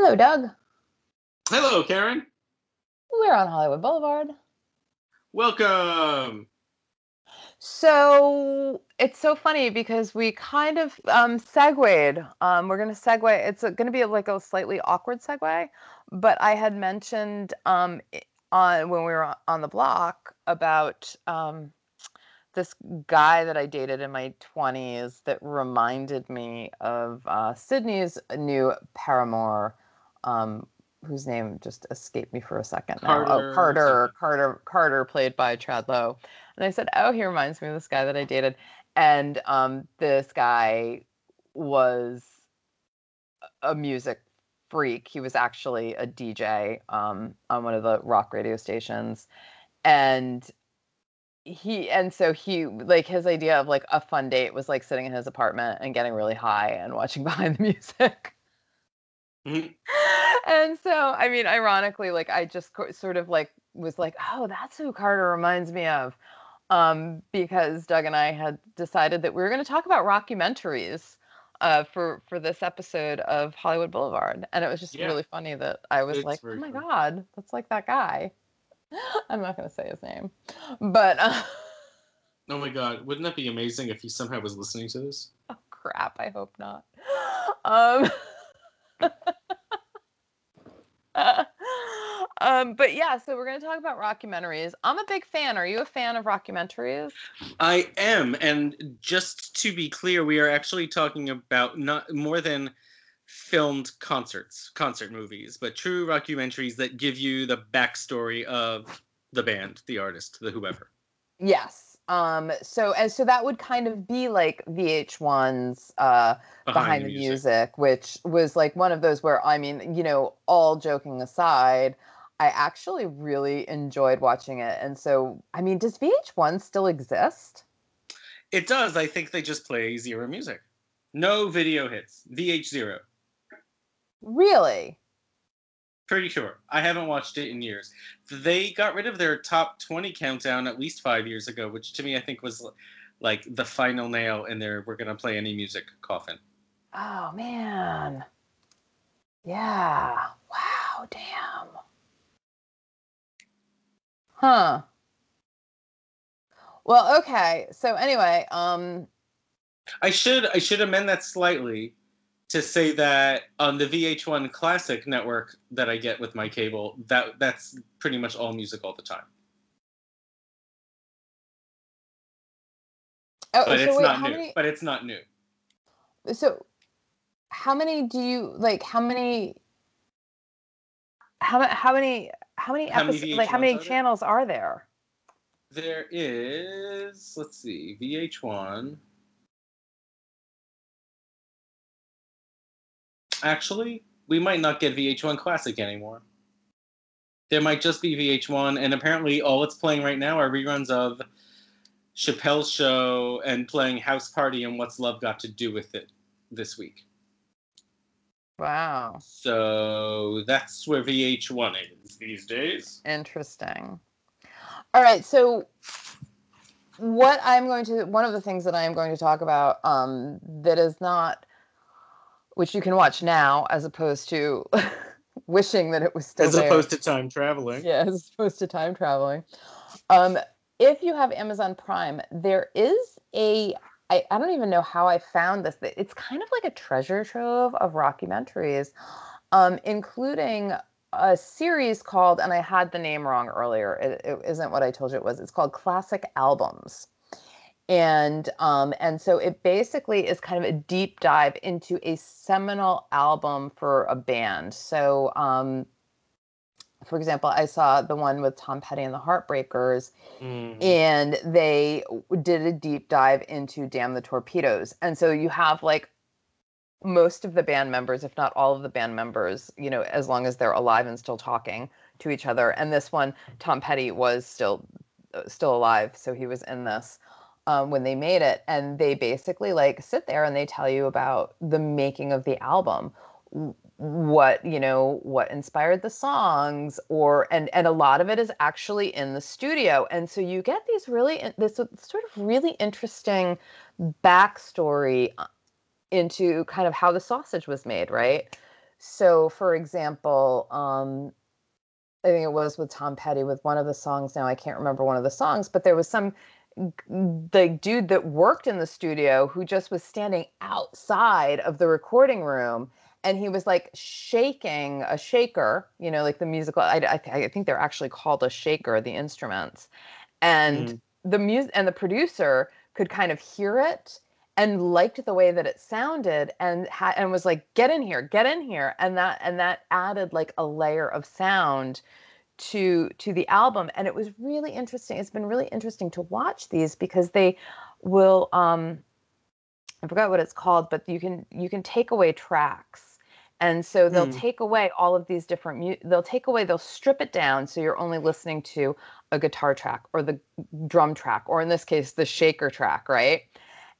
Hello, Doug. Hello, Karen. We're on Hollywood Boulevard. Welcome. So it's so funny because we kind of um, segued. Um, we're going to segue. It's going to be like a slightly awkward segue, but I had mentioned um, on when we were on the block about um, this guy that I dated in my 20s that reminded me of uh, Sydney's new paramour, um, whose name just escaped me for a second now. Carter oh, Carter, Carter, Carter, played by Chad Lowe. And I said, "Oh, he reminds me of this guy that I dated." And um, this guy was a music freak. He was actually a DJ um, on one of the rock radio stations, and he and so he like his idea of like a fun date was like sitting in his apartment and getting really high and watching behind the music. Mhm. and so I mean, ironically, like I just co- sort of like was like, oh, that's who Carter reminds me of, um, because Doug and I had decided that we were going to talk about rockumentaries. Uh, for for this episode of Hollywood Boulevard, and it was just Yeah. really funny that I was It's like, "Oh my funny. god, that's like that guy." I'm not going to say his name, but uh, Oh my God, wouldn't that be amazing if he somehow was listening to this? oh crap, I hope not. Um, um, but yeah, so we're going to talk about rockumentaries. I'm a big fan. Are you a fan of rockumentaries? I am, and just to be clear, we are actually talking about not more than filmed concerts, concert movies, but true documentaries that give you the backstory of the band, the artist, the whoever. Yes. Um, so and so that would kind of be like VH1's uh, behind, the music. which was like one of those where I mean, you know, all joking aside, I actually really enjoyed watching it. And so, I mean, does VH1 still exist? It does. I think they just play zero music. No video hits. VH zero. Really? Pretty sure. I haven't watched it in years. They got rid of their top 20 countdown at least five years ago, which to me I think was like the final nail in their we're going to play any music coffin. Oh man. Yeah. Wow, damn. Huh. Well, okay. So anyway, um I should I should amend that slightly to say that on the VH1 Classic network that I get with my cable, that that's pretty much all music all the time. oh, But so it's wait, not new. many But it's not new. so how many do you like how many how, how many how many How many like how many VH1s are there? channels are there? There is, let's see, VH1. Actually, we might not get VH1 Classic anymore. There might just be VH1, and apparently all it's playing right now are reruns of Chappelle's Show and playing House Party and What's Love Got to Do with It this week. Wow. So that's where VH1 is these days. Interesting. All right, so what I'm going to one of the things that I am going to talk about um, that is not which you can watch now as opposed to wishing that it was still As there. opposed to time traveling. yeah, as opposed to time traveling. Um, if you have Amazon Prime, there is a I, I don't even know how I found this. It's kind of like a treasure trove of rockumentaries, um, including a series called, and I had the name wrong earlier. It, it isn't what I told you it was. It's called Classic Albums. And um, and so it basically is kind of a deep dive into a seminal album for a band. So um, for example, I saw the one with Tom Petty and the Heartbreakers, Mm. and they did a deep dive into Damn the Torpedoes. And so you have like most of the band members, if not all of the band members, you know, as long as they're alive and still talking to each other. And this one, Tom Petty was still uh, still alive, so he was in this um, when they made it. And they basically like sit there and they tell you about the making of the album what you know what inspired the songs or and and a lot of it is actually in the studio and so you get these really this sort of really interesting backstory uh, into kind of how the sausage was made right so for example, um, I think it was with Tom Petty with one of the songs. Now I can't remember one of the songs, but there was some the dude that worked in the studio who just was standing outside of the recording room and he was like shaking a shaker you know like the musical i, I, I think they're actually called a shaker the instruments and mm. the music and the producer could kind of hear it and liked the way that it sounded and ha- and was like get in here get in here and that and that added like a layer of sound to to the album and it was really interesting it's been really interesting to watch these because they will um i forgot what it's called but you can you can take away tracks and so they'll mm. take away all of these different mu- they'll take away they'll strip it down so you're only listening to a guitar track or the drum track or in this case the shaker track right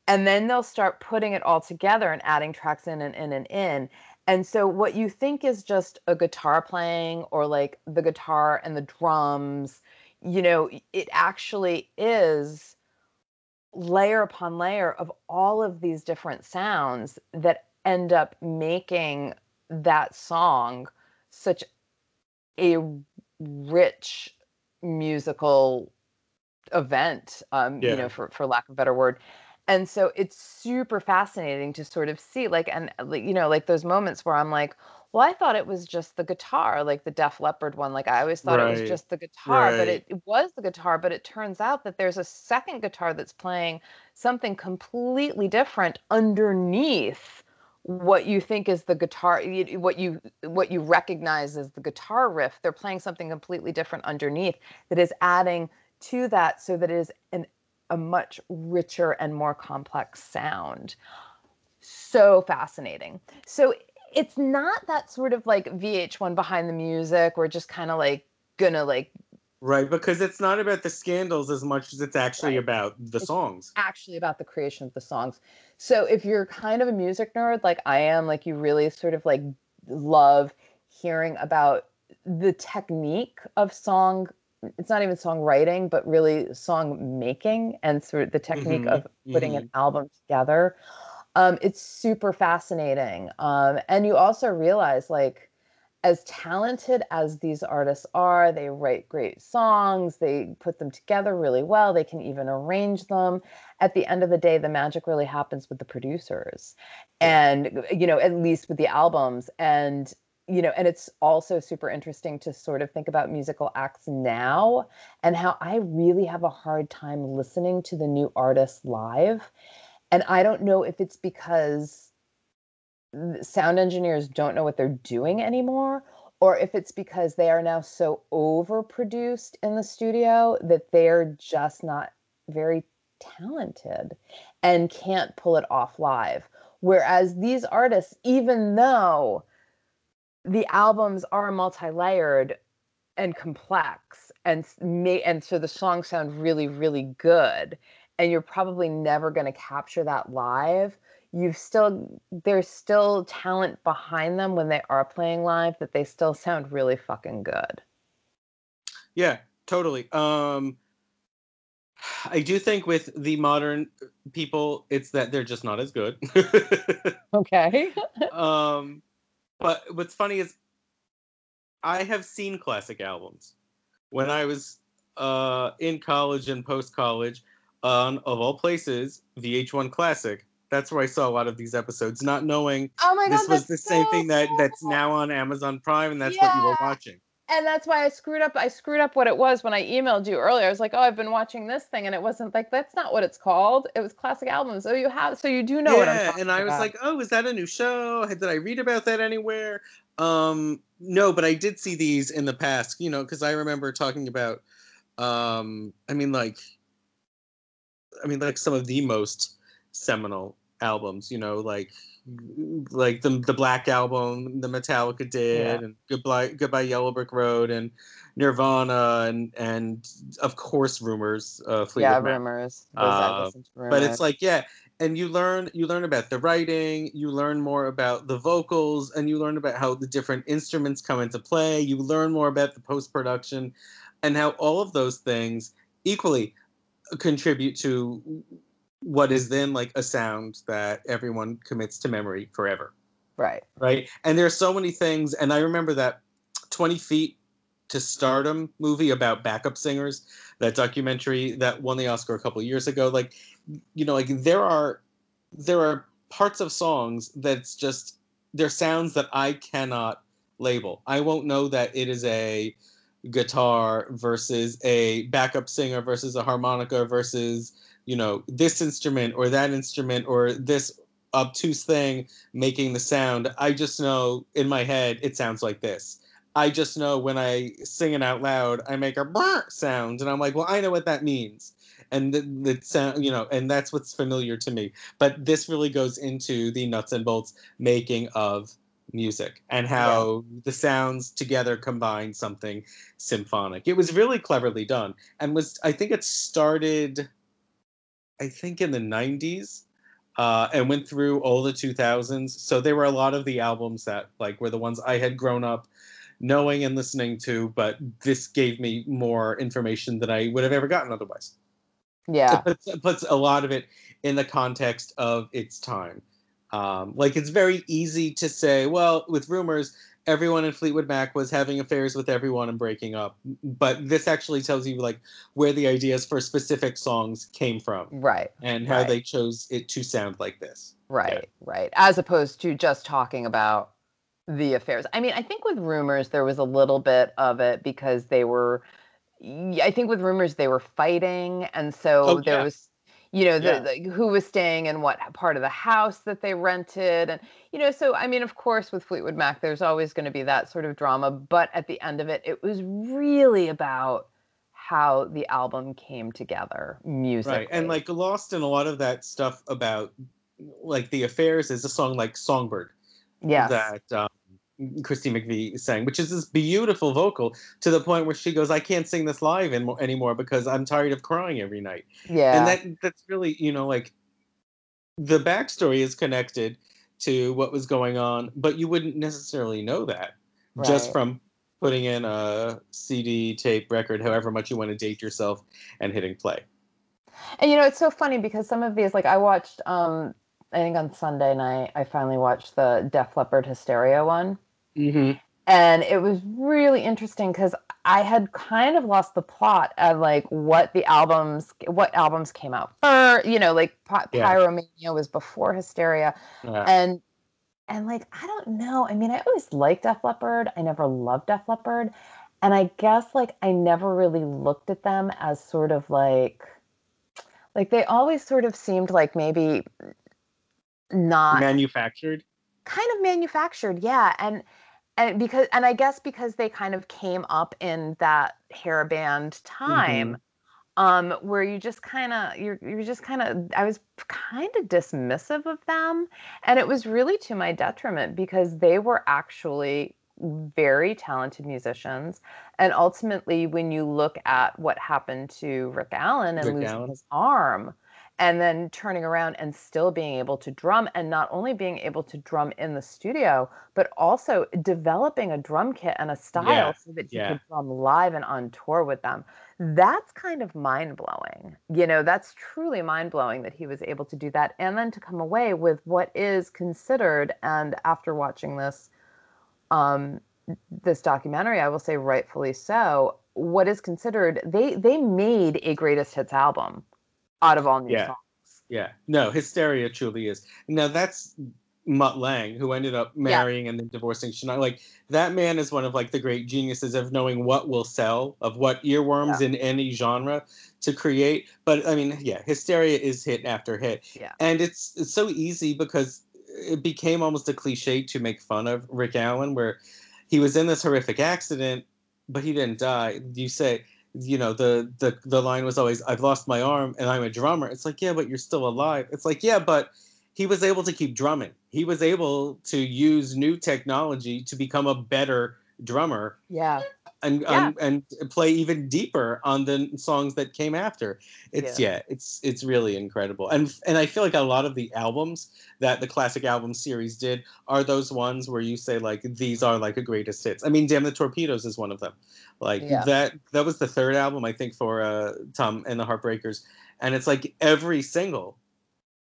and then they'll start putting it all together and adding tracks in and in and in and so what you think is just a guitar playing or like the guitar and the drums, you know, it actually is layer upon layer of all of these different sounds that end up making that song such a rich musical event um yeah. you know for for lack of a better word and so it's super fascinating to sort of see like and you know like those moments where i'm like well i thought it was just the guitar like the def leppard one like i always thought right. it was just the guitar right. but it, it, was the guitar but it turns out that there's a second guitar that's playing something completely different underneath what you think is the guitar what you what you recognize as the guitar riff they're playing something completely different underneath that is adding to that so that it is an a much richer and more complex sound. So fascinating. So it's not that sort of like VH1 behind the music. We're just kind of like gonna like Right, because it's not about the scandals as much as it's actually right. about the it's songs. Actually about the creation of the songs. So if you're kind of a music nerd like I am, like you really sort of like love hearing about the technique of song it's not even songwriting, but really song making and sort of the technique mm-hmm, of putting mm-hmm. an album together. Um, it's super fascinating. Um, and you also realize, like, as talented as these artists are, they write great songs, they put them together really well, they can even arrange them. At the end of the day, the magic really happens with the producers and, you know, at least with the albums. And you know, and it's also super interesting to sort of think about musical acts now and how I really have a hard time listening to the new artists live. And I don't know if it's because sound engineers don't know what they're doing anymore or if it's because they are now so overproduced in the studio that they're just not very talented and can't pull it off live. Whereas these artists, even though the albums are multi-layered and complex and may and so the songs sound really really good and you're probably never going to capture that live you've still there's still talent behind them when they are playing live that they still sound really fucking good yeah totally um i do think with the modern people it's that they're just not as good okay um but what's funny is I have seen classic albums. When I was uh, in college and post college, on of all places, VH1 Classic. That's where I saw a lot of these episodes, not knowing oh my God, this was the so same thing that that's now on Amazon Prime, and that's yeah. what you were watching and that's why I screwed up. I screwed up what it was when I emailed you earlier. I was like, "Oh, I've been watching this thing," and it wasn't like that's not what it's called. It was classic albums. Oh, you have so you do know yeah, what I'm talking about. and I was about. like, "Oh, is that a new show? Did I read about that anywhere?" Um, no, but I did see these in the past. You know, because I remember talking about. Um, I mean, like, I mean, like some of the most seminal albums. You know, like like the the Black Album, the Metallica did, yeah. and Goodbye Goodbye Yellow Brick Road, and Nirvana, and and of course Rumours. Uh, yeah, Rumours. Uh, but it's like yeah, and you learn you learn about the writing, you learn more about the vocals, and you learn about how the different instruments come into play. You learn more about the post production, and how all of those things equally contribute to what is then like a sound that everyone commits to memory forever. Right. Right. And there are so many things. And I remember that 20 Feet to Stardom movie about backup singers, that documentary that won the Oscar a couple of years ago. Like, you know, like there are there are parts of songs that's just they're sounds that I cannot label. I won't know that it is a guitar versus a backup singer versus a harmonica versus you know this instrument or that instrument or this obtuse thing making the sound. I just know in my head it sounds like this. I just know when I sing it out loud, I make a brr sound, and I'm like, well, I know what that means, and the, sound, you know, and that's what's familiar to me. But this really goes into the nuts and bolts making of music and how yeah. the sounds together combine something symphonic. It was really cleverly done, and was I think it started, I think in the '90s uh, and went through all the 2000s. So there were a lot of the albums that like were the ones I had grown up knowing and listening to, but this gave me more information than I would have ever gotten otherwise. Yeah, it puts, it puts a lot of it in the context of its time. Um, like it's very easy to say, well, with rumors, everyone in Fleetwood Mac was having affairs with everyone and breaking up. But this actually tells you like where the ideas for specific songs came from. Right. And how right. they chose it to sound like this. Right, yeah. right. As opposed to just talking about the affairs. I mean, I think with rumors there was a little bit of it because they were I think with rumors they were fighting and so oh, there yeah. was you know the, yeah. the, who was staying in what part of the house that they rented and you know so i mean of course with fleetwood mac there's always going to be that sort of drama but at the end of it it was really about how the album came together musically right and like lost in a lot of that stuff about like the affairs is a song like songbird Yeah, that um, Christine McVie sang, which is this beautiful vocal to the point where she goes, "I can't sing this live anymore because I'm tired of crying every night." Yeah, and that that's really you know like the backstory is connected to what was going on, but you wouldn't necessarily know that right. just from putting in a CD, tape, record, however much you want to date yourself, and hitting play. And you know, it's so funny because some of these, like I watched, um, I think on Sunday night, I finally watched the Def Leppard Hysteria one. Mm-hmm. And it was really interesting because I had kind of lost the plot of like what the albums, what albums came out first. You know, like P- yeah. Pyromania was before Hysteria, yeah. and and like I don't know. I mean, I always liked Def Leppard. I never loved Def Leppard, and I guess like I never really looked at them as sort of like like they always sort of seemed like maybe not manufactured kind of manufactured yeah and and because and i guess because they kind of came up in that hair band time mm-hmm. um where you just kind of you're you're just kind of i was kind of dismissive of them and it was really to my detriment because they were actually very talented musicians and ultimately when you look at what happened to rick allen and rick losing allen. his arm and then turning around and still being able to drum and not only being able to drum in the studio but also developing a drum kit and a style yeah, so that yeah. you could drum live and on tour with them. That's kind of mind-blowing. You know that's truly mind-blowing that he was able to do that and then to come away with what is considered and after watching this um this documentary i will say rightfully so what is considered they they made a greatest hits album out of all new yeah. songs. Yeah. No, Hysteria truly is. Now that's Mutt Lange, who ended up marrying yeah. and then divorcing Shania. Like that man is one of like the great geniuses of knowing what will sell, of what earworms yeah. in any genre to create. But I mean, yeah, Hysteria is hit after hit. Yeah. And it's it's so easy because it became almost a cliche to make fun of Rick Allen, where he was in this horrific accident, but he didn't die. You say you know the the the line was always i've lost my arm and i'm a drummer. It's like yeah but you're still alive. It's like yeah but he was able to keep drumming. He was able to use new technology to become a better drummer yeah and yeah. and, and play even deeper on the songs that came after it's yeah. yeah. it's it's really incredible and and i feel like a lot of the albums that the classic album series did are those ones where you say like these are like a greatest hits i mean damn the torpedoes is one of them like yeah. that that was the third album I think for uh, Tom and the Heartbreakers, and it's like every single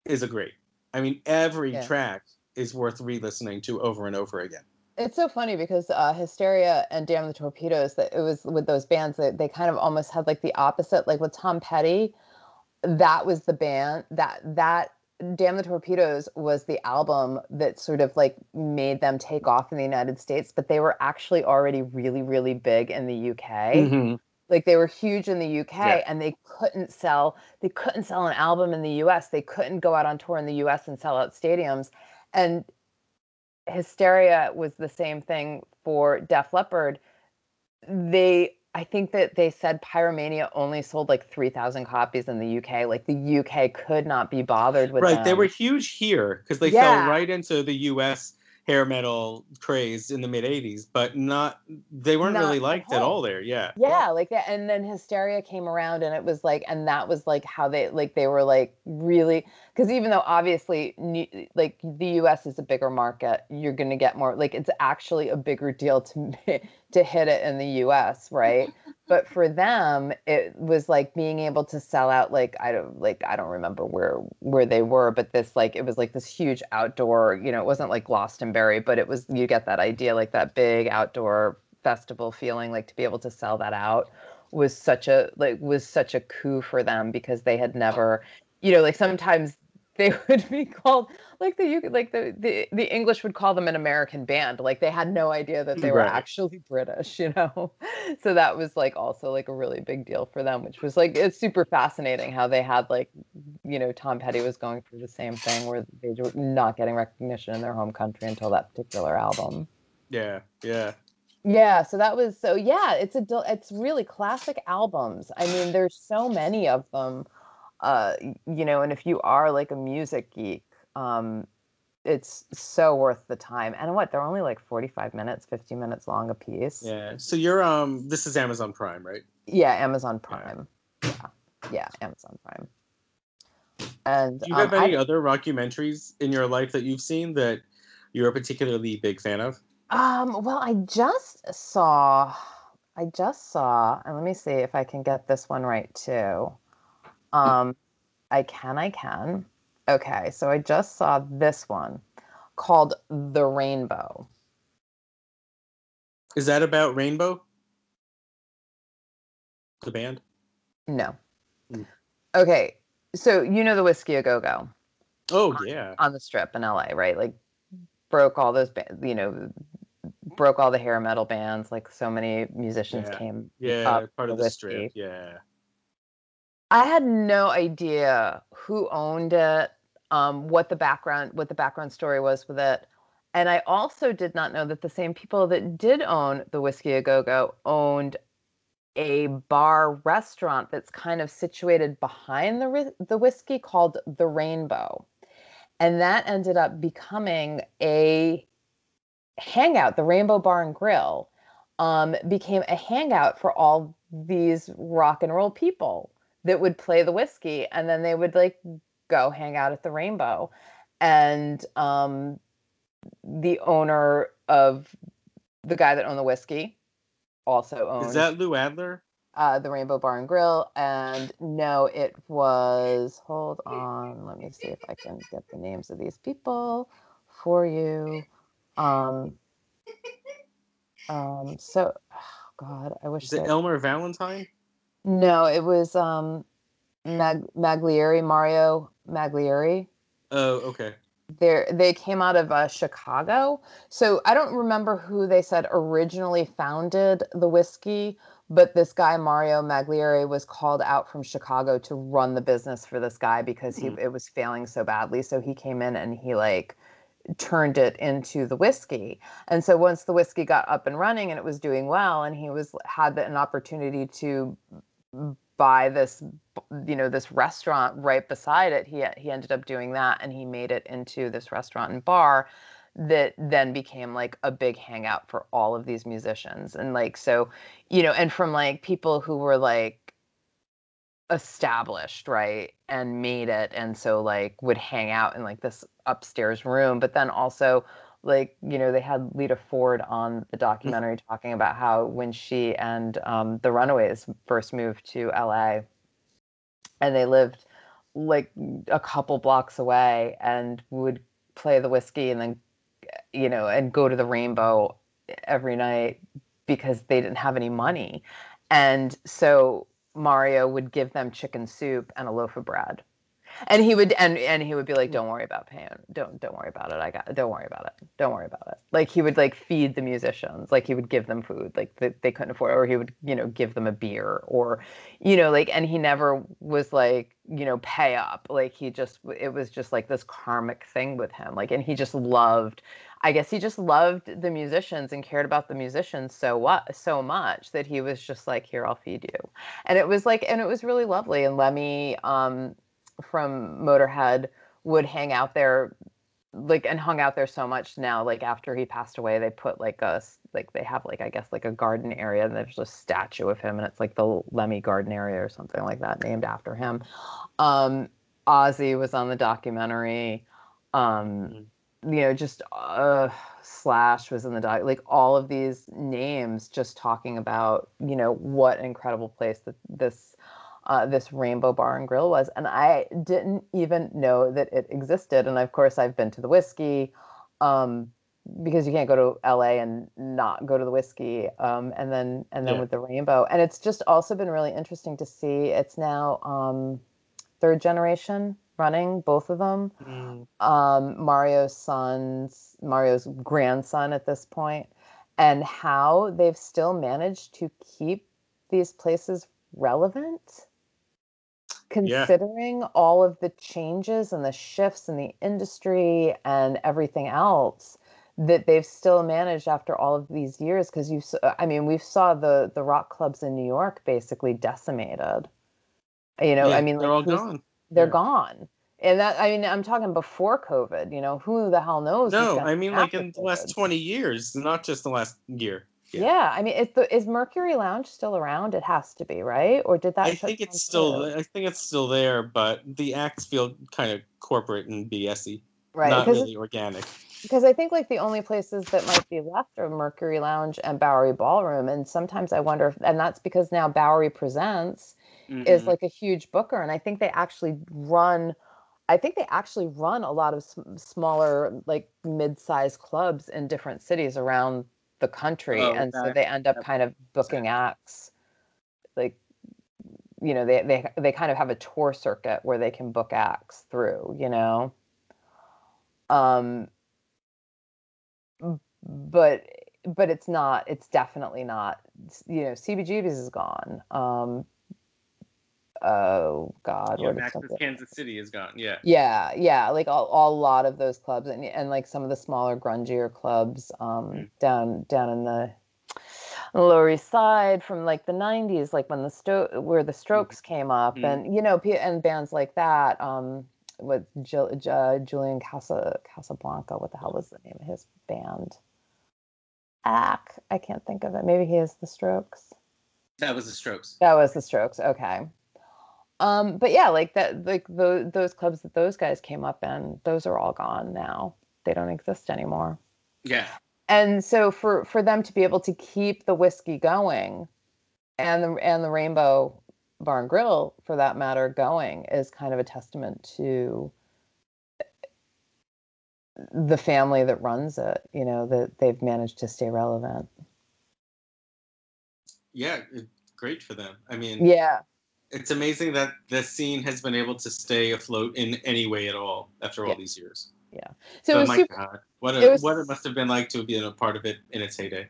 is a great. I mean, every track is worth re-listening to over and over again. It's so funny because uh, Hysteria and Damn the Torpedoes, that it was with those bands that they kind of almost had like the opposite. Like with Tom Petty, that was the band that that Damn the Torpedoes was the album that sort of like made them take off in the United States, but they were actually already really, really big in the UK. Mm-hmm. Like they were huge in the UK Yeah. and they couldn't sell they couldn't sell an album in the US. They couldn't go out on tour in the US and sell out stadiums. And Hysteria was the same thing for Def Leppard. They I think that they said Pyromania only sold like 3,000 copies in the UK. Like the UK could not be bothered with Right, they were huge here because they Yeah. fell right into the U.S. hair metal craze in the mid '80s, but not they weren't Not really liked at all there. Yeah, yeah like that and then hysteria came around and it was like and that was like how they like they were like really because even though obviously like the us is a bigger market you're going to get more like it's actually a bigger deal to to hit it in the us right but for them it was like being able to sell out like i don't like i don't remember where where they were but this like it was like this huge outdoor you know it wasn't like glastonbury but it was you get that idea like that big outdoor festival feeling like to be able to sell that out was such a like was such a coup for them because they had never you know like sometimes they would be called like the you like the, the the english would call them an american band like they had no idea that they were Right. actually british you know so that was like also like a really big deal for them which was like it's super fascinating how they had like you know tom petty was going through the same thing where they were not getting recognition in their home country until that particular album yeah, yeah. yeah, so that was so yeah, it's a it's really classic albums. I mean, there's so many of them. Uh, you know, and if you are like a music geek, um it's so worth the time. And what, they're only like 45 minutes, 50 minutes long a piece. Yeah. So you're um this is Amazon Prime, right? Yeah, Amazon Prime. Yeah. Yeah, Amazon Prime. And Do you um, have any I, other rockumentaries in your life that you've seen that you're a particularly big fan of? Um, well, I just saw, I just saw, and let me see if I can get this one right too. Um, I can, I can. Okay, so I just saw this one called The Rainbow. Is that about Rainbow? The band? No. Hmm. Okay, so you know the Whiskey a Go Go Oh yeah. on the strip in LA, right? Like broke all those, ba- you know, broke all the hair metal bands. Like so many musicians Yeah. came Yeah, part of the whiskey. strip. Yeah. I had no idea who owned it, um, what the background what the background story was with it. And I also did not know that the same people that did own the Whiskey a Go Go owned a bar restaurant that's kind of situated behind the the whiskey called the Rainbow. And that ended up becoming a hangout, the Rainbow Bar and Grill um, became a hangout for all these rock and roll people that would play the whiskey and then they would like go hang out at the rainbow and um the owner of the guy that owned the whiskey also owned Is that Lou Adler? uh, the rainbow bar and grill and no it was hold on let me see if i can get the names of these people for you um um so oh god i wish Is it Elmer Valentine? No, it was um Mag- Maglieri, Mario Maglieri. Oh, okay. They they came out of uh, Chicago. So I don't remember who they said originally founded the whiskey, but this guy Mario Maglieri was called out from Chicago to run the business for this guy because he Hmm. it was failing so badly. So he came in and he like turned it into the whiskey. And so once the whiskey got up and running and it was doing well and he was had an opportunity to buy this you know this restaurant right beside it he he ended up doing that and he made it into this restaurant and bar that then became like a big hangout for all of these musicians. And like so you know and from like people who were like established right and made it and so like would hang out in like this upstairs room but then also like you know they had Lita Ford on the documentary talking about how when she and um, the Runaways first moved to LA and they lived like a couple blocks away and would play the whiskey and then you know and go to the rainbow every night because they didn't have any money. And so mario would give them chicken soup and a loaf of bread and he would and and he would be like don't worry about paying don't don't worry about it. I got don't worry about it. Don't worry about it. Like he would like feed the musicians. Like he would give them food like that they couldn't afford or he would you know give them a beer or you know like and he never was like you know pay up. Like he just it was just like this karmic thing with him. Like and he just loved I guess he just loved the musicians and cared about the musicians so what so much that he was just like, here, I'll feed you. And it was like, and it was really lovely. And Lemmy, um, from Motorhead would hang out there like and hung out there so much now like after he passed away they put like a like they have like i guess like a garden area and there's a statue of him and it's like the lemmy garden area or something like that named after him um ozzy was on the documentary um mm-hmm. you know just uh slash was in the doc like all of these names just talking about you know what incredible place that this uh, this Rainbow Bar and Grill was, and I didn't even know that it existed. And of course, I've been to the whiskey um, because you can't go to LA and not go to the whiskey, um, and then and then yeah. with the Rainbow, and it's just also been really interesting to see. It's now um, third generation running both of them. Mm. Um, Mario's son's Mario's grandson at this point, and how they've still managed to keep these places relevant considering yeah. all of the changes and the shifts in the industry and everything else that they've still managed after all of these years because you uh, i mean we saw the the rock clubs in new york basically decimated. You know yeah, i mean they're like, all gone. they're yeah. gone. And that i mean i'm talking before covid you know who the hell knows no i mean like in the last 20 years not just the last year yeah. yeah, I mean, is the is Mercury Lounge still around? It has to be, right? Or did that? I think it's still. I think it's still there, but the acts feel kind of corporate and BSy, right? Not really organic. Because I think like the only places that might be left are Mercury Lounge and Bowery Ballroom, and sometimes I wonder, if, and that's because now Bowery Presents mm-hmm. is like a huge booker, and I think they actually run. I think they actually run a lot of smaller, like mid-sized clubs in different cities around the country oh, and so they end up kind of booking acts like you know they they they kind of have a tour circuit where they can book acts through you know? Um but but it's not it's definitely not you know cbgb's is gone. Um oh god yeah, Max's kansas city is gone yeah yeah yeah like a, a lot of those clubs and, and like some of the smaller grungier clubs um mm. down down in the lower east side from like the 90s like when the sto- where the strokes mm-hmm. came up mm. and you know and bands like that um with Jill, uh, julian casa casablanca what the hell was the name of his band ack i can't think of it maybe he is the strokes that was the strokes that was the strokes okay um, but yeah, like that, like the, those clubs that those guys came up in, those are all gone now. They don't exist anymore. Yeah. And so for for them to be able to keep the whiskey going, and the and the Rainbow Bar and Grill, for that matter, going is kind of a testament to the family that runs it. You know that they've managed to stay relevant. Yeah, great for them. I mean, yeah, it's amazing that the scene has been able to stay afloat in any way at all after all yeah. these years. Yeah. So my super, God, what a, it was, what it must have been like to be a part of it in its heyday.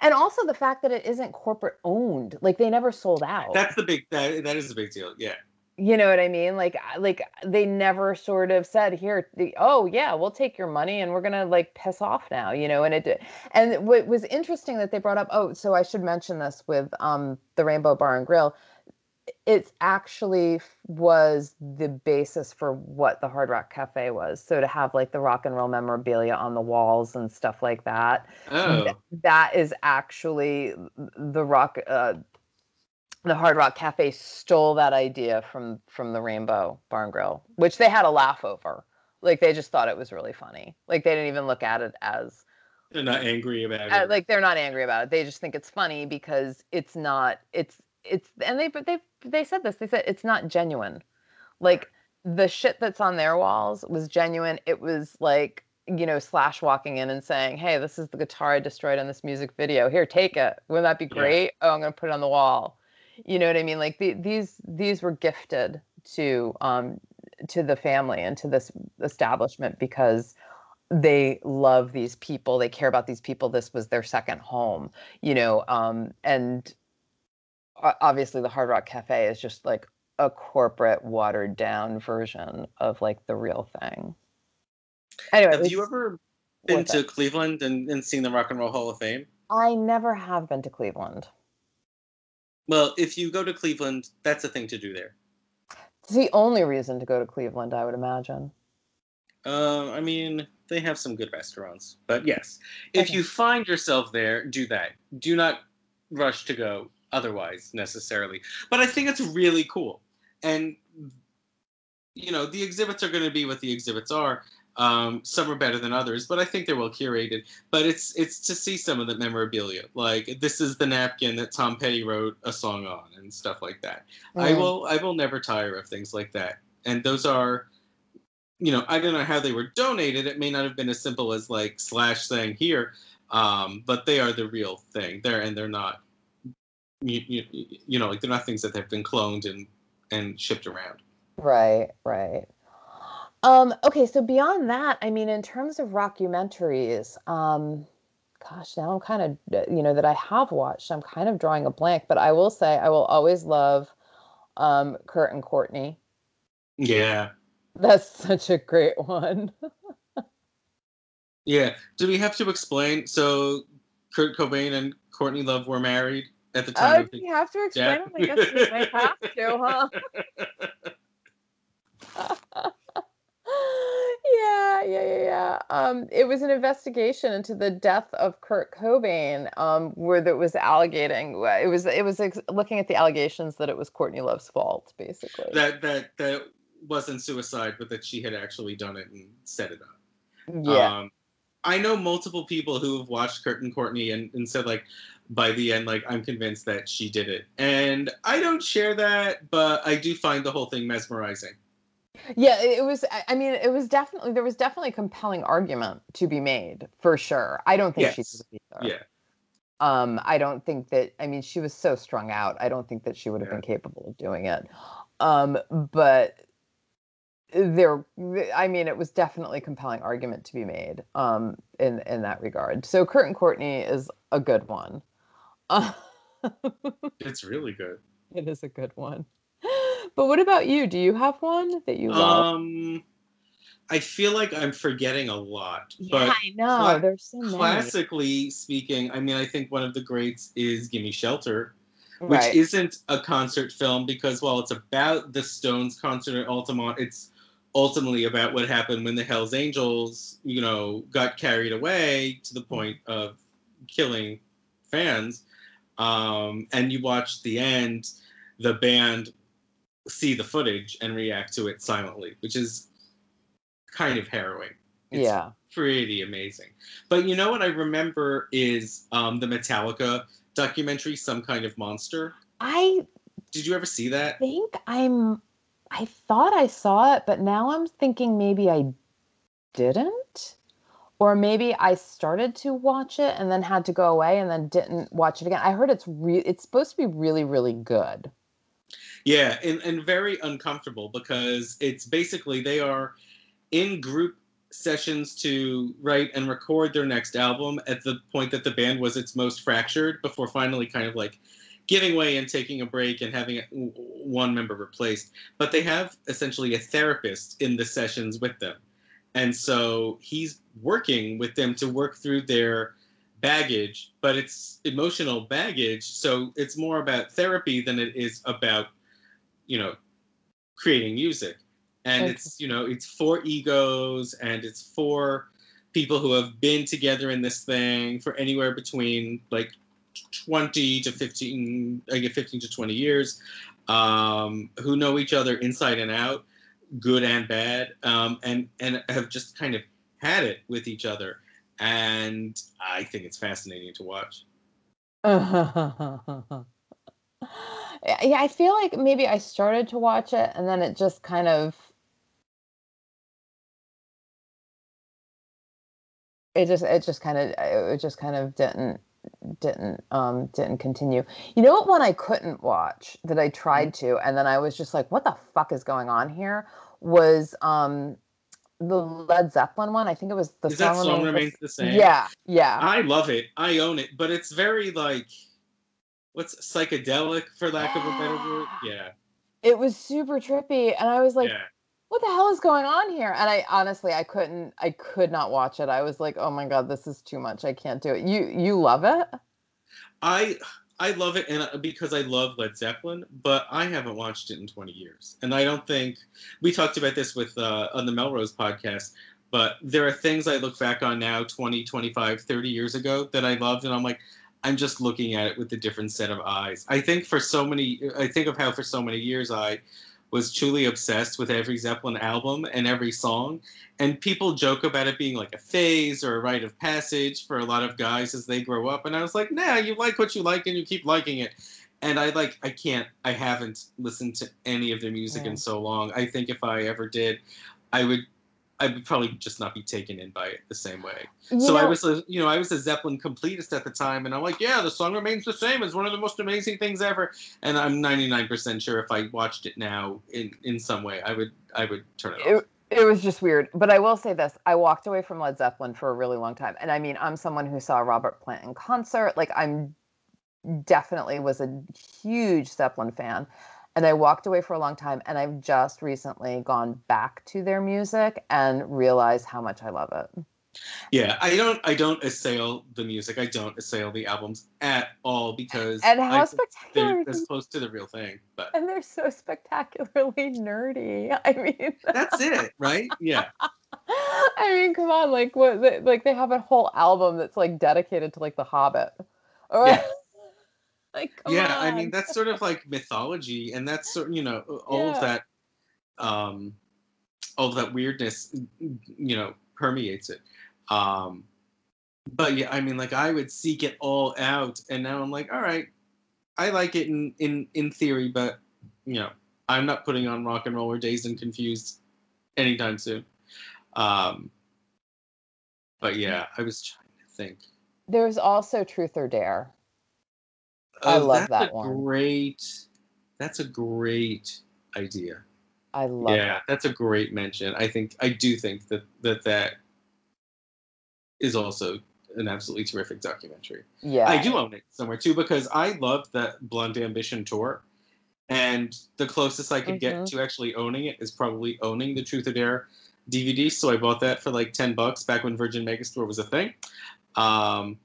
And also the fact that it isn't corporate owned, like they never sold out. That's the big that that is a big deal. Yeah. You know what I mean? Like like they never sort of said here, oh yeah, we'll take your money and we're gonna like piss off now, you know. And it did. and what was interesting that they brought up. Oh, so I should mention this with um the Rainbow Bar and Grill it actually was the basis for what the Hard Rock Cafe was. So to have like the rock and roll memorabilia on the walls and stuff like that, oh. th- that is actually the rock. Uh, the Hard Rock Cafe stole that idea from from the Rainbow Barn Grill, which they had a laugh over. Like they just thought it was really funny. Like they didn't even look at it as they're not angry about it. like they're not angry about it. They just think it's funny because it's not. It's it's and they they they said this. They said it's not genuine. Like the shit that's on their walls was genuine. It was like you know, Slash walking in and saying, "Hey, this is the guitar I destroyed in this music video. Here, take it. Wouldn't that be Yeah. great? Oh, I'm gonna put it on the wall." You know what I mean? Like the, these these were gifted to um to the family and to this establishment because they love these people. They care about these people. This was their second home. You know, um, and obviously the Hard Rock Cafe is just like a corporate watered down version of like the real thing. Anyway, Have you ever been to it. Cleveland and, and seen the Rock and Roll Hall of Fame? I never have been to Cleveland. Well, if you go to Cleveland, that's a thing to do there. It's the only reason to go to Cleveland, I would imagine. Uh, I mean, they have some good restaurants, but yes, if Okay. you find yourself there, do that. Do not rush to go otherwise necessarily. But I think it's really cool, and you know, the exhibits are going to be what the exhibits are. Um, some are better than others, but I think they're well curated. But it's it's to see some of the memorabilia, like this is the napkin that Tom Petty wrote a song on, and stuff like that. I will I will never tire of things like that. And those are you know, I don't know how they were donated. It may not have been as simple as like slash saying here, um, but they are the real thing. They're and they're not you, you, you know, like they're not things that have been cloned and and shipped around. Right, right. Um, okay, so beyond that, I mean, in terms of rockumentaries, um, gosh, now I'm kind of, you know, that I have watched, I'm kind of drawing a blank, but I will say I will always love um, Kurt and Courtney. Yeah. That's such a great one. Yeah. Do we have to explain? So Kurt Cobain and Courtney Love were married at the time Oh, of do the you have to explain death. it? I guess we might have to, huh? yeah, yeah, yeah, yeah. Um, it was an investigation into the death of Kurt Cobain, um, where there was alleging it was it was ex- looking at the allegations that it was Courtney Love's fault, basically. that that that wasn't suicide, but that she had actually done it and set it up. yeah, Um, I know multiple people who have watched Kurt and Courtney and, and said like by the end like I'm convinced that she did it. And I don't share that, but I do find the whole thing mesmerizing. yeah. It was. I mean, it was definitely there was definitely a compelling argument to be made for sure. I don't think she Yes. it either. Yeah. Um, I don't think that, I mean, she was so strung out. I don't think that she would have Yeah. been capable of doing it. Um, but there, I mean, it was definitely a compelling argument to be made um, in, in that regard. So Kurt and Courtney is a good one. It's really good. it is a good one. But what about you? Do you have one that you love? Um I feel like I'm forgetting a lot. yeah, But I know. cla- There's so many. classically speaking, I mean I think one of the greats is Gimme Shelter. which Right. isn't a concert film because while it's about the Stones concert at Altamont, it's ultimately about what happened when the Hells Angels, you know, got carried away to the point of killing fans. Um, and you watch the end, the band see the footage and react to it silently, which is kind of harrowing. It's yeah. pretty amazing. But you know what I remember is um, the Metallica documentary, Some Kind of Monster. I Did you ever see that? I think I'm I thought I saw it, but now I'm thinking maybe I didn't. Or maybe I started to watch it and then had to go away and then didn't watch it again. I heard it's re- it's supposed to be really really good. Yeah, and, and very uncomfortable because it's basically they are in group sessions to write and record their next album at the point that the band was its most fractured before finally kind of like giving way and taking a break and having one member replaced. But they have essentially a therapist in the sessions with them. And so he's working with them to work through their baggage, but it's emotional baggage. So it's more about therapy than it is about, you know, creating music. And it's, you know, it's for egos and it's for people who have been together in this thing for anywhere between like 20 to 15, I get 15 to 20 years, um, who know each other inside and out, good and bad, um, and and have just kind of had it with each other. And I think it's fascinating to watch. yeah, I feel like maybe I started to watch it and then it just kind of it just it just kind of it just kind of didn't didn't um didn't continue. You know what one I couldn't watch that I tried Mm-hmm. to and then I was just like what the fuck is going on here was um the Led Zeppelin one. I think it was the Is that song the- remains the same? Yeah, yeah. I love it. I own it, but it's very like what's psychedelic for lack of a better word. Yeah. It was super trippy and I was like yeah. What the hell is going on here? And I honestly I couldn't I could not watch it. I was like, "Oh my god, this is too much. I can't do it." You you love it? I I love it and uh, because I love Led Zeppelin, but I haven't watched it in 20 years. And I don't think we talked about this with uh, on the Melrose podcast, but there are things I look back on now 20, 25, 30 years ago that I loved and I'm like I'm just looking at it with a different set of eyes. I think for so many I think of how for so many years I was truly obsessed with every Zeppelin album and every song. And people joke about it being like a phase or a rite of passage for a lot of guys as they grow up. And I was like, nah, you like what you like and you keep liking it. And I like, I can't, I haven't listened to any of their music Yeah. in so long. I think if I ever did, I would, I would probably just not be taken in by it the same way. You so I was, a, you know, I was a Zeppelin completist at the time, and I'm like, yeah, the song remains the same. It's one of the most amazing things ever. And I'm 99% sure if I watched it now in in some way, I would I would turn it off. it, it was just weird. But I will say this: I walked away from Led Zeppelin for a really long time, and I mean, I'm someone who saw Robert Plant in concert. Like, I'm definitely was a huge Zeppelin fan, and I walked away for a long time. And I've just recently gone back to their music and realized how much I love it. Yeah, I don't I don't assail the music. I don't assail the albums at all because And how I spectacular! they're as close to the real thing. But And they're so spectacularly nerdy. I mean, that's it, right? Yeah. I mean, come on, like what? They, like they have a whole album that's like dedicated to like The Hobbit. Or, Yeah. like, come yeah, I mean that's sort of like mythology, and that's sort you know all Yeah. of that, um, all of that weirdness, you know, permeates it. Um, but yeah, I mean, like I would seek it all out, and now I'm like, all right, I like it in in in theory, but you know, I'm not putting on Rock and Roll or Dazed and Confused anytime soon. Um, but yeah, I was trying to think. There's also Truth or Dare. I Oh, love that one. Great. That's a great idea. I love yeah, that's a great mention. I think I do think that that that is also an absolutely terrific documentary. Yeah. I do own it somewhere too because I loved that Blonde Ambition tour, and the closest I could Mhm. get to actually owning it is probably owning the Truth or Dare DVD. So I bought that for like ten bucks back when Virgin Megastore was a thing. Um,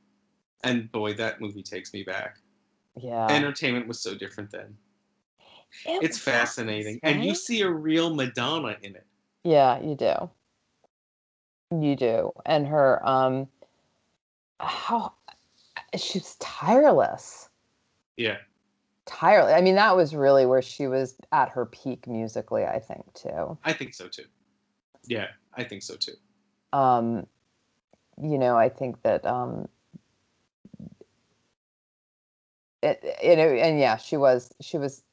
and boy, that movie takes me back. Yeah. Entertainment was so different then. It It's was, fascinating, and you see a real Madonna in it. Yeah, you do. You do. And her um how she's tireless. Yeah. Tireless. I mean, that was really where she was at her peak musically, I think, too. I think so too. Yeah, I think so too. Um you know, I think that um it, you know, and yeah, she was she was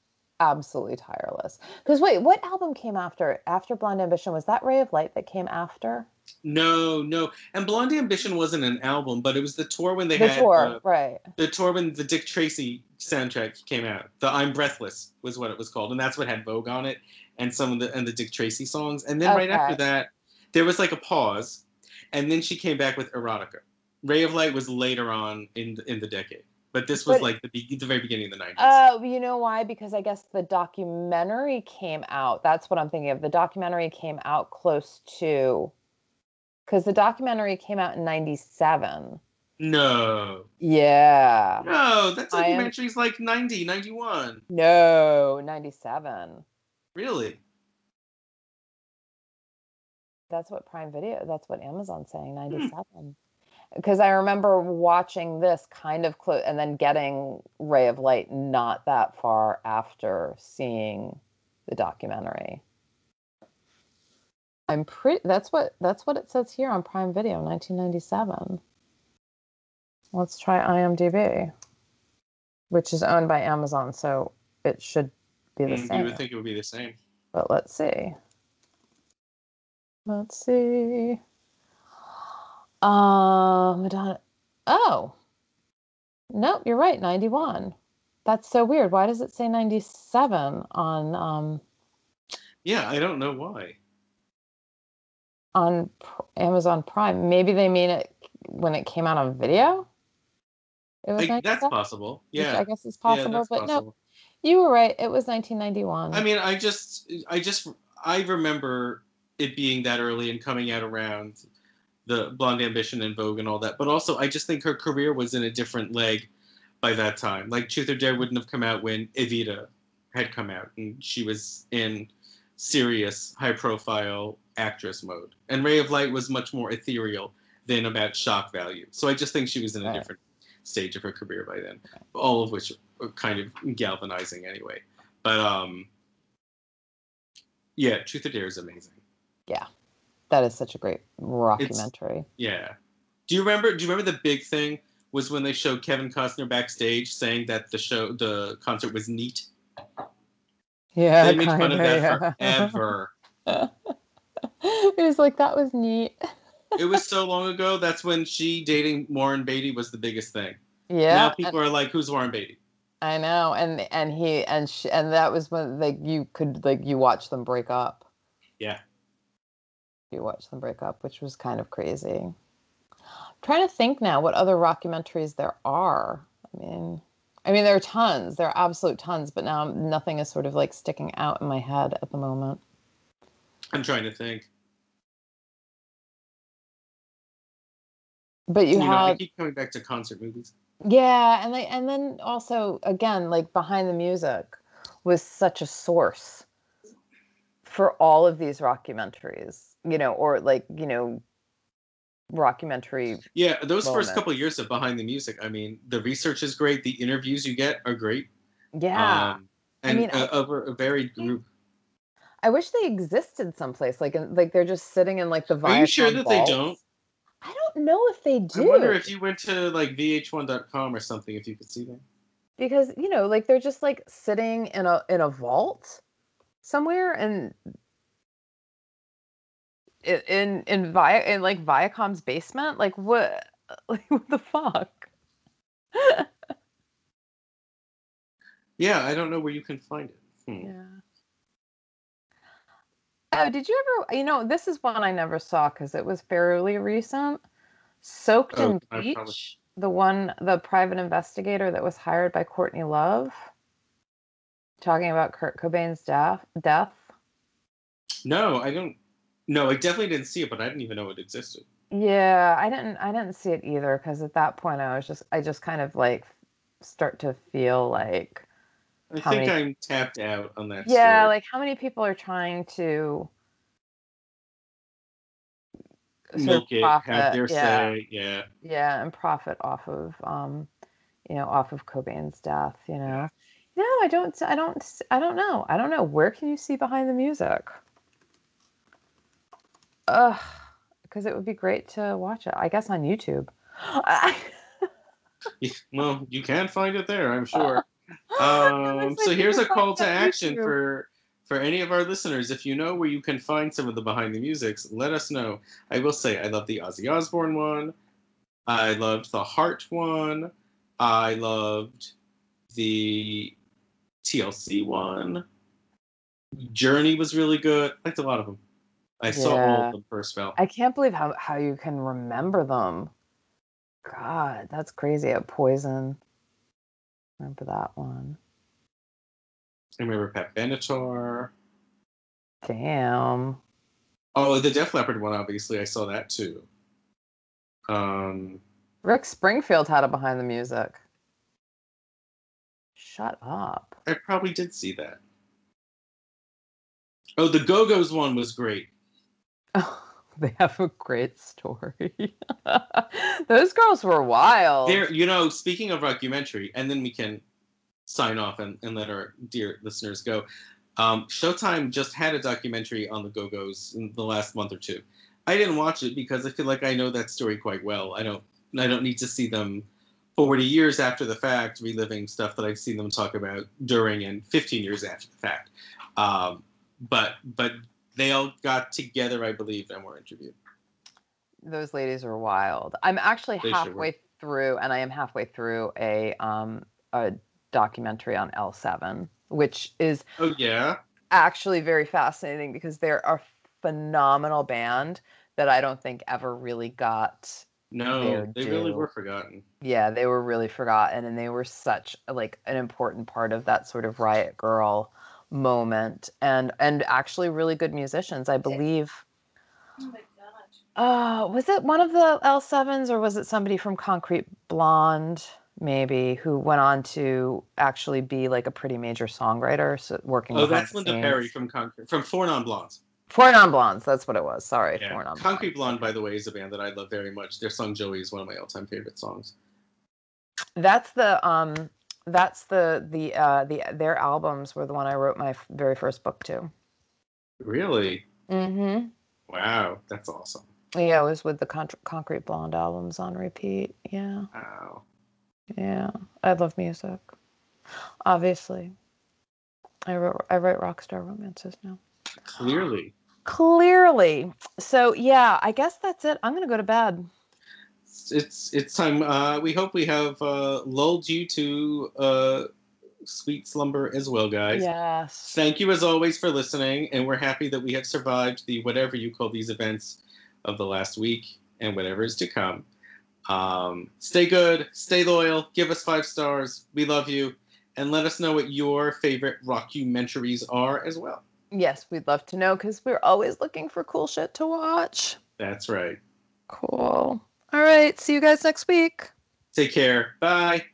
absolutely tireless. Because wait, what album came after after Blonde Ambition? Was that Ray of Light that came after No, no. And Blonde Ambition wasn't an album, but it was the tour when they the had tour? uh, right. the tour when the Dick Tracy soundtrack came out. The I'm Breathless was what it was called, and that's what had Vogue on it, and some of the and the Dick Tracy songs. And then right after that, there was like a pause, and then she came back with Erotica. Ray of Light was later on in the, in the decade, but this was But- like the be- the very beginning of the nineties. Uh, you know why? Because I guess the documentary came out. That's what I'm thinking of. The documentary came out close to, because the documentary came out in '97. no, Yeah. no, that I am- documentary's like 90, 91. No, '97. Really? That's what Prime Video. That's what Amazon's saying. Hmm. '97. Because I remember watching this kind of close, and then getting Ray of Light not that far after seeing the documentary. I'm pretty. That's what that's what it says here on Prime Video, 1997. Let's try IMDb, which is owned by Amazon, so it should be the Mm, you would think it would be the same. But let's see. Let's see. Uh, Madonna. Oh, no, you're right. 91. That's so weird. Why does it say 97 on um Yeah, I don't know why. on Amazon Prime? Maybe they mean it when it came out on video. It was Like, that's 97? possible. Which Yeah. I guess it's possible, that's but no, you were right. It was 1991. I mean, I just, I just, I remember it being that early and coming out around the Blonde Ambition and Vogue and all that. But also, I just think her career was in a different leg by that time. Like Truth or Dare wouldn't have come out when Evita had come out, and she was in serious, high-profile actress mode. And Ray of Light was much more ethereal than about shock value. So I just think she was in a Right. different stage of her career by then. All of which are kind of galvanizing anyway. But um, yeah, Truth or Dare is amazing. That is such a great rockumentary. Yeah. Do you remember? Do you remember the big thing was when they showed Kevin Costner backstage saying that the show, the concert was neat. Yeah, They made fun of that yeah. forever. it was like that was neat. it was so long ago. That's when she dating Warren Beatty was the biggest thing. Yeah, now and- people are like, "Who's Warren Beatty?" I know, and and he and she, and that was when like you could like you watch them break up. Yeah. You watch them break up, which was kind of crazy. I'm trying to think now what other rockumentaries there are. I mean, I mean there are tons. There are absolute tons, but now nothing is sort of like sticking out in my head at the moment. I'm trying to think. But you, You, know, I keep coming back to concert movies. Yeah, and they and then also again, like behind the music was such a source for all of these rockumentaries, you know, or like, you know, rockumentary. Yeah, those first couple of years of behind the music. I mean, the research is great. The interviews you get are great. Yeah. Um, and mean, uh, I- over a varied group. I wish they existed someplace like in, like they're just sitting in like the vibe. Are you sure that they don't? I don't know if they do. I wonder if you went to like VH1.com or something if you could see them. because you know like they're just like sitting in a in a vault somewhere and in in in, Vi- in like Viacom's basement? Like what like what the fuck? Yeah, I don't know where you can find it. Hmm. yeah. Oh did you ever you know this is one I never saw because it was fairly recent. Soaked Oh, in I bleach the one the private investigator that was hired by Courtney Love talking about Kurt Cobain's death death No, I don't. No, I definitely didn't see it, but I didn't even know it existed. Yeah, I didn't I didn't see it either because at that point I was just I just kind of like start to feel like I think many- I'm tapped out on that. yeah, story. like how many people are trying to sort of milk it, have profit, their yeah, say. Yeah, yeah, and profit off of um you know off of Cobain's death, you know. No, I don't I don't I don't know. I don't know. Where can you see behind the music? Ugh, because it would be great to watch it. I guess on YouTube. well, you can find it there, I'm sure. Um, so here's a call to action for for any of our listeners. If you know where you can find some of the behind the musics, let us know. I will say I love the Ozzy Osbourne one. I loved the Heart one. I loved the TLC one. Journey was really good. I liked a lot of them. I saw all Yeah. of them first fell. I can't believe how, how you can remember them. God, that's crazy. At Poison. Remember that one. I remember Pat Benatar. Damn. Oh, the Def Leppard one, obviously, I saw that too. Um, Rick Springfield had a behind the music. Shut up. I probably did see that. Oh, the Go Go's one was great. they have a great story. Those girls were wild. There, you know, speaking of documentary, and then we can sign off and, and let our dear listeners go. Um, Showtime just had a documentary on the Go Go's in the last month or two. I didn't watch it because I feel like I know that story quite well. I don't, I don't need to see them 40 years after the fact, reliving stuff that I've seen them talk about during and 15 years after the fact. Um, but, but they all got together, I believe, and were interviewed. Those ladies are wild. I'm actually They sure halfway through, and I am halfway through a um a documentary on L7, which is Oh yeah. actually very fascinating because they're a phenomenal band that I don't think ever really got No, They're they really were forgotten. yeah they were really forgotten and they were such like an important part of that sort of riot girl moment and and actually really good musicians i believe Oh my gosh. uh was it one of the l7s or was it somebody from concrete blonde maybe who went on to actually be like a pretty major songwriter so working Oh, that's Linda scenes. Perry from Concrete from Four Non Blondes. Four non blondes that's what it was sorry Yeah. four non Concrete Blonde, by the way, is a band that I love very much. Their song Joey is one of my all-time favorite songs. That's the um that's the the uh the their albums were the one I wrote my f- very first book to. Really? Mm-hmm. Wow, that's awesome. Yeah, it was with the Con- Concrete Blonde albums on repeat. Yeah, Wow. yeah. I love music. Obviously, I wrote I write rock star romances now. Clearly. Clearly. So yeah, I guess that's it. I'm gonna go to bed. It's it's, time. Uh, we hope we have uh, lulled you to uh, sweet slumber as well, guys. Yes. Thank you as always for listening, and we're happy that we have survived the whatever you call these events of the last week and whatever is to come. Um, stay good, stay loyal, give us five stars. We love you, and let us know what your favorite rockumentaries are as well. Yes, we'd love to know because we're always looking for cool shit to watch. That's right. Cool. All right. See you guys next week. Take care. Bye.